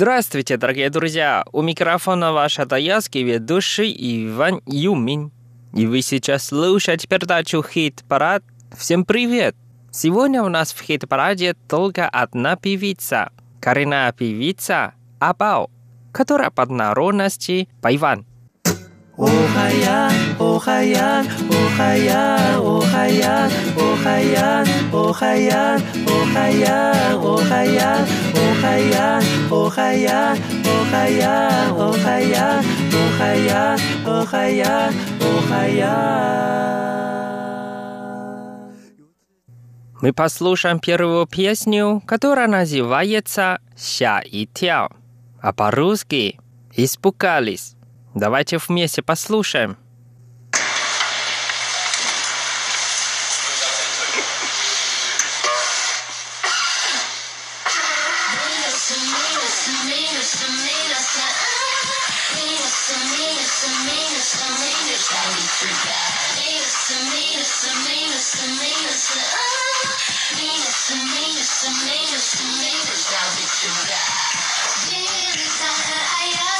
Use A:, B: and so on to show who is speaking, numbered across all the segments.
A: Здравствуйте, дорогие друзья! У микрофона ваш атаялский ведущий Иван Юмин. И вы сейчас слушаете передачу «Хит-парад». Всем привет! Сегодня у нас в хит-параде только одна певица. Коренная певица Абао, которая под народности Пайван. Мы послушаем первую песню, которая называется «Ся и тяо», а по-русски «Испугались». Давайте вместе послушаем. That we do that. Dear desire, I am.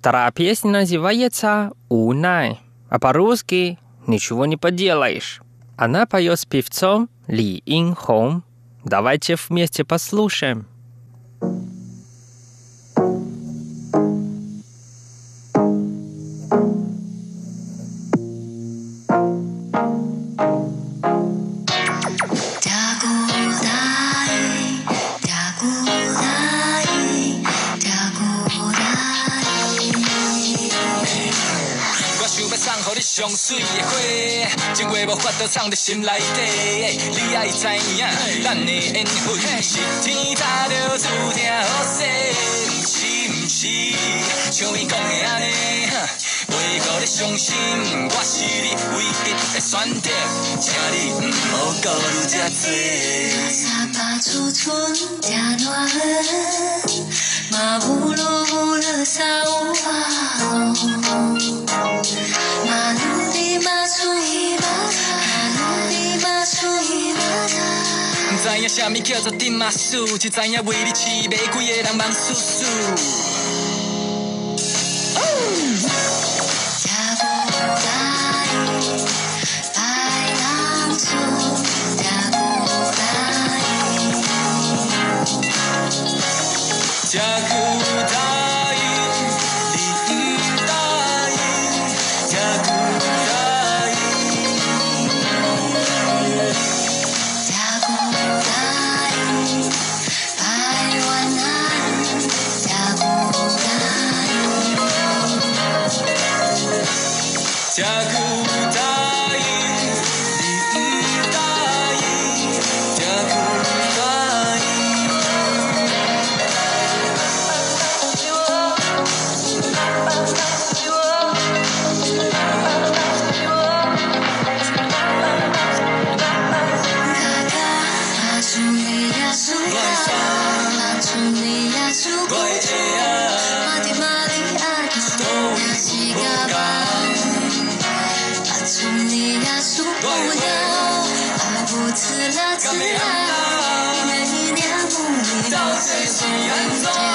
A: Вторая песня называется «Унай», а по-русски «Ничего не поделаешь». Она поет с певцом Ли Ин Хом. Давайте вместе послушаем.
B: 送予你上水的花，情话无法度藏在心内底。你爱知影，咱的缘分是天塌着注定好势，毋是毋是，像伊讲的安尼。为何你伤心？我是你唯一的选择，请你毋好顾虑这多。
A: 沙巴初春正热火，嘛乌噜乌噜沙乌啊，
B: 知影什么叫做顶马术，只知影为你饲玫瑰的人忙叔叔。
A: 加那滋味，一年一年不离不
B: 弃，几许难。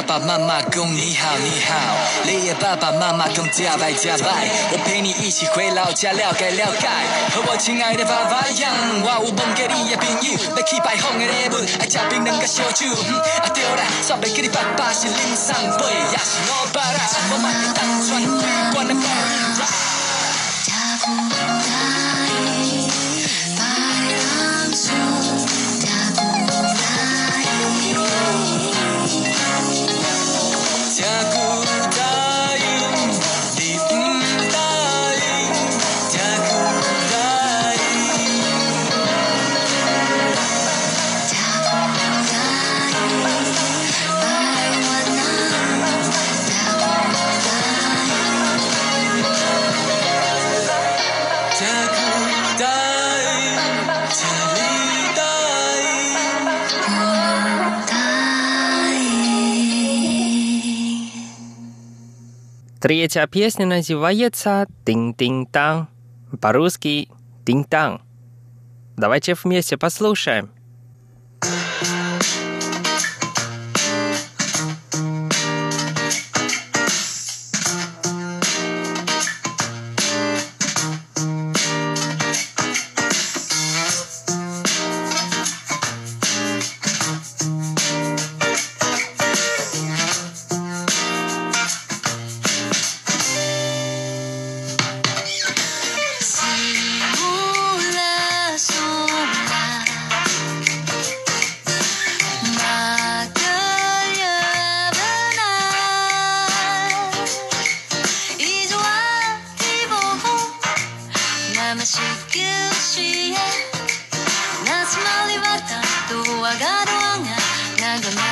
B: 爸爸妈妈公你好你好，你的爸爸妈妈公加拜加拜，我陪你一起回老家了解了解。和我亲爱的爸爸一样，我有问过你的朋友，要去拜访的礼物，爱吃槟榔甲烧酒。啊对啦，煞袂记你爸爸是林送杯，也是老爸啦，我嘛会当传规管的宝。
C: Третья песня называется «Тинг-тинг-танг». По-русски «Тинг-танг». Давайте вместе послушаем.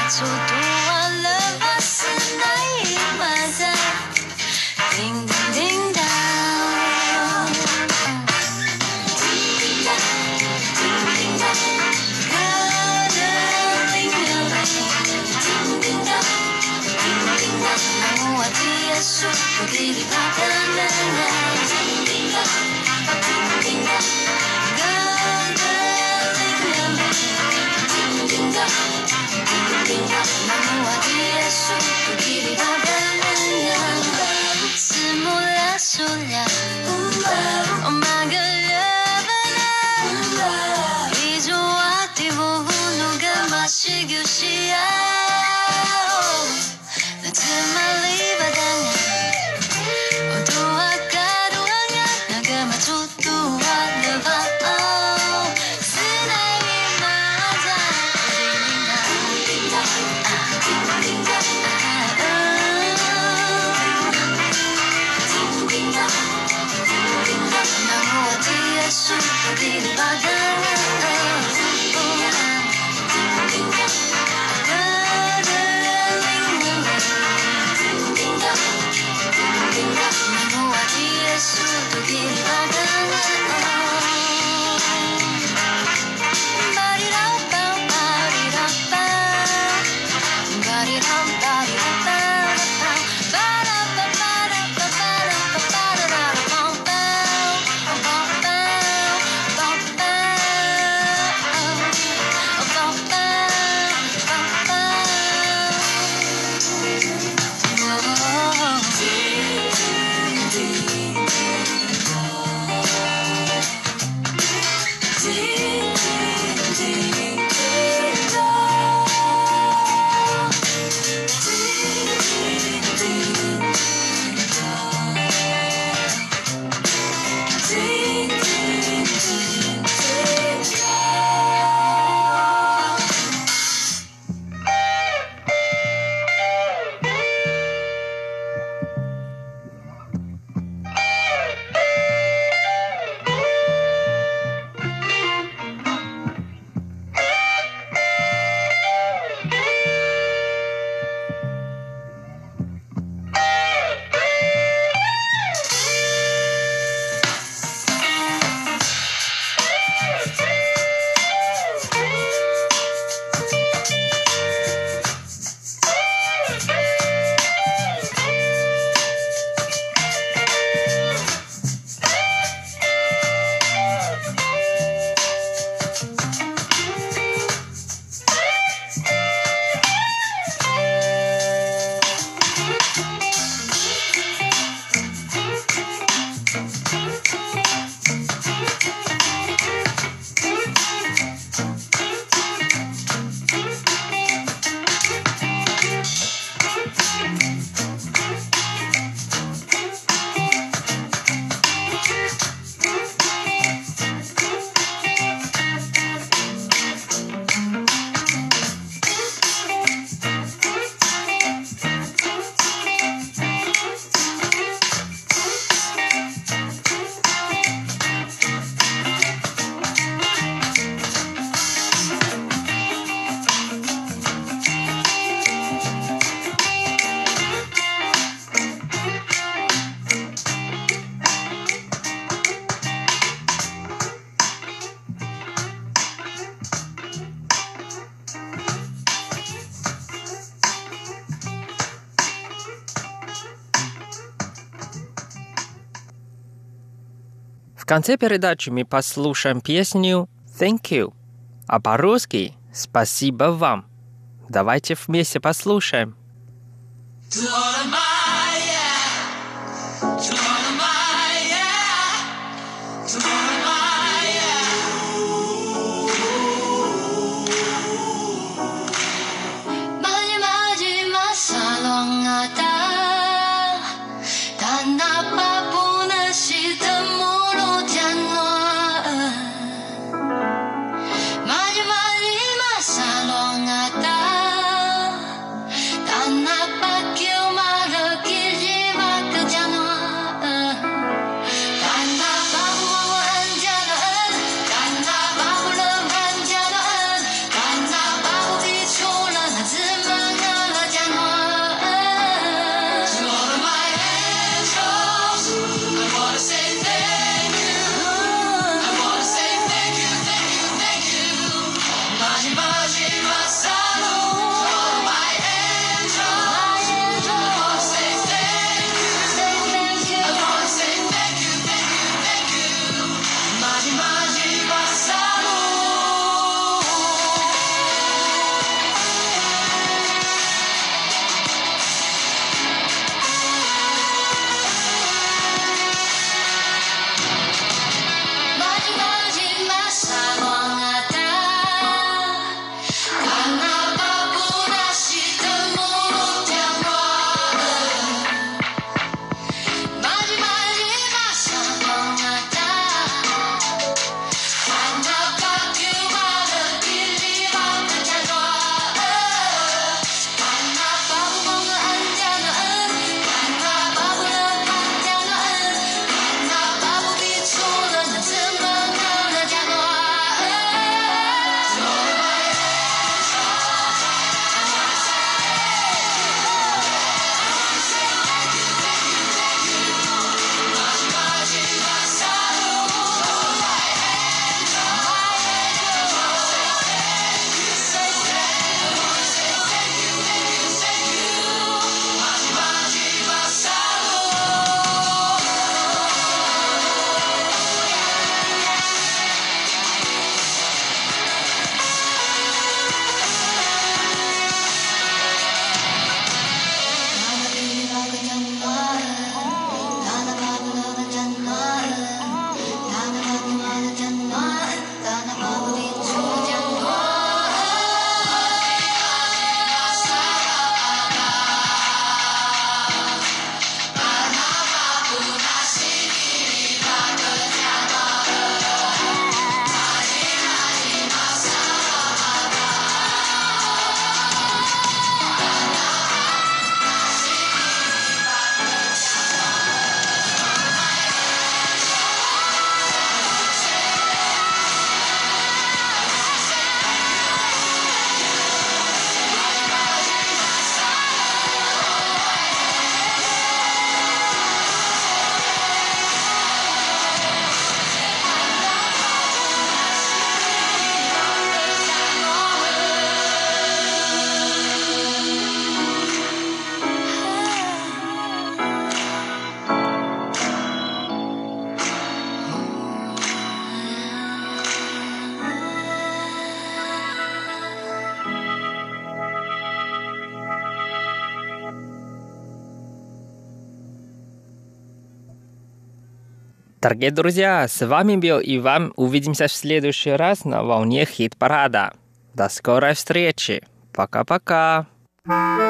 A: So do I love.
C: конце передачи мы послушаем песню «Thank you», а по-русски «Спасибо вам». Давайте вместе послушаем.
A: Don't
C: Дорогие друзья, с вами был вам Увидимся в следующий раз на волне хит-парада. До скорой встречи. Пока-пока.
D: thank -пока.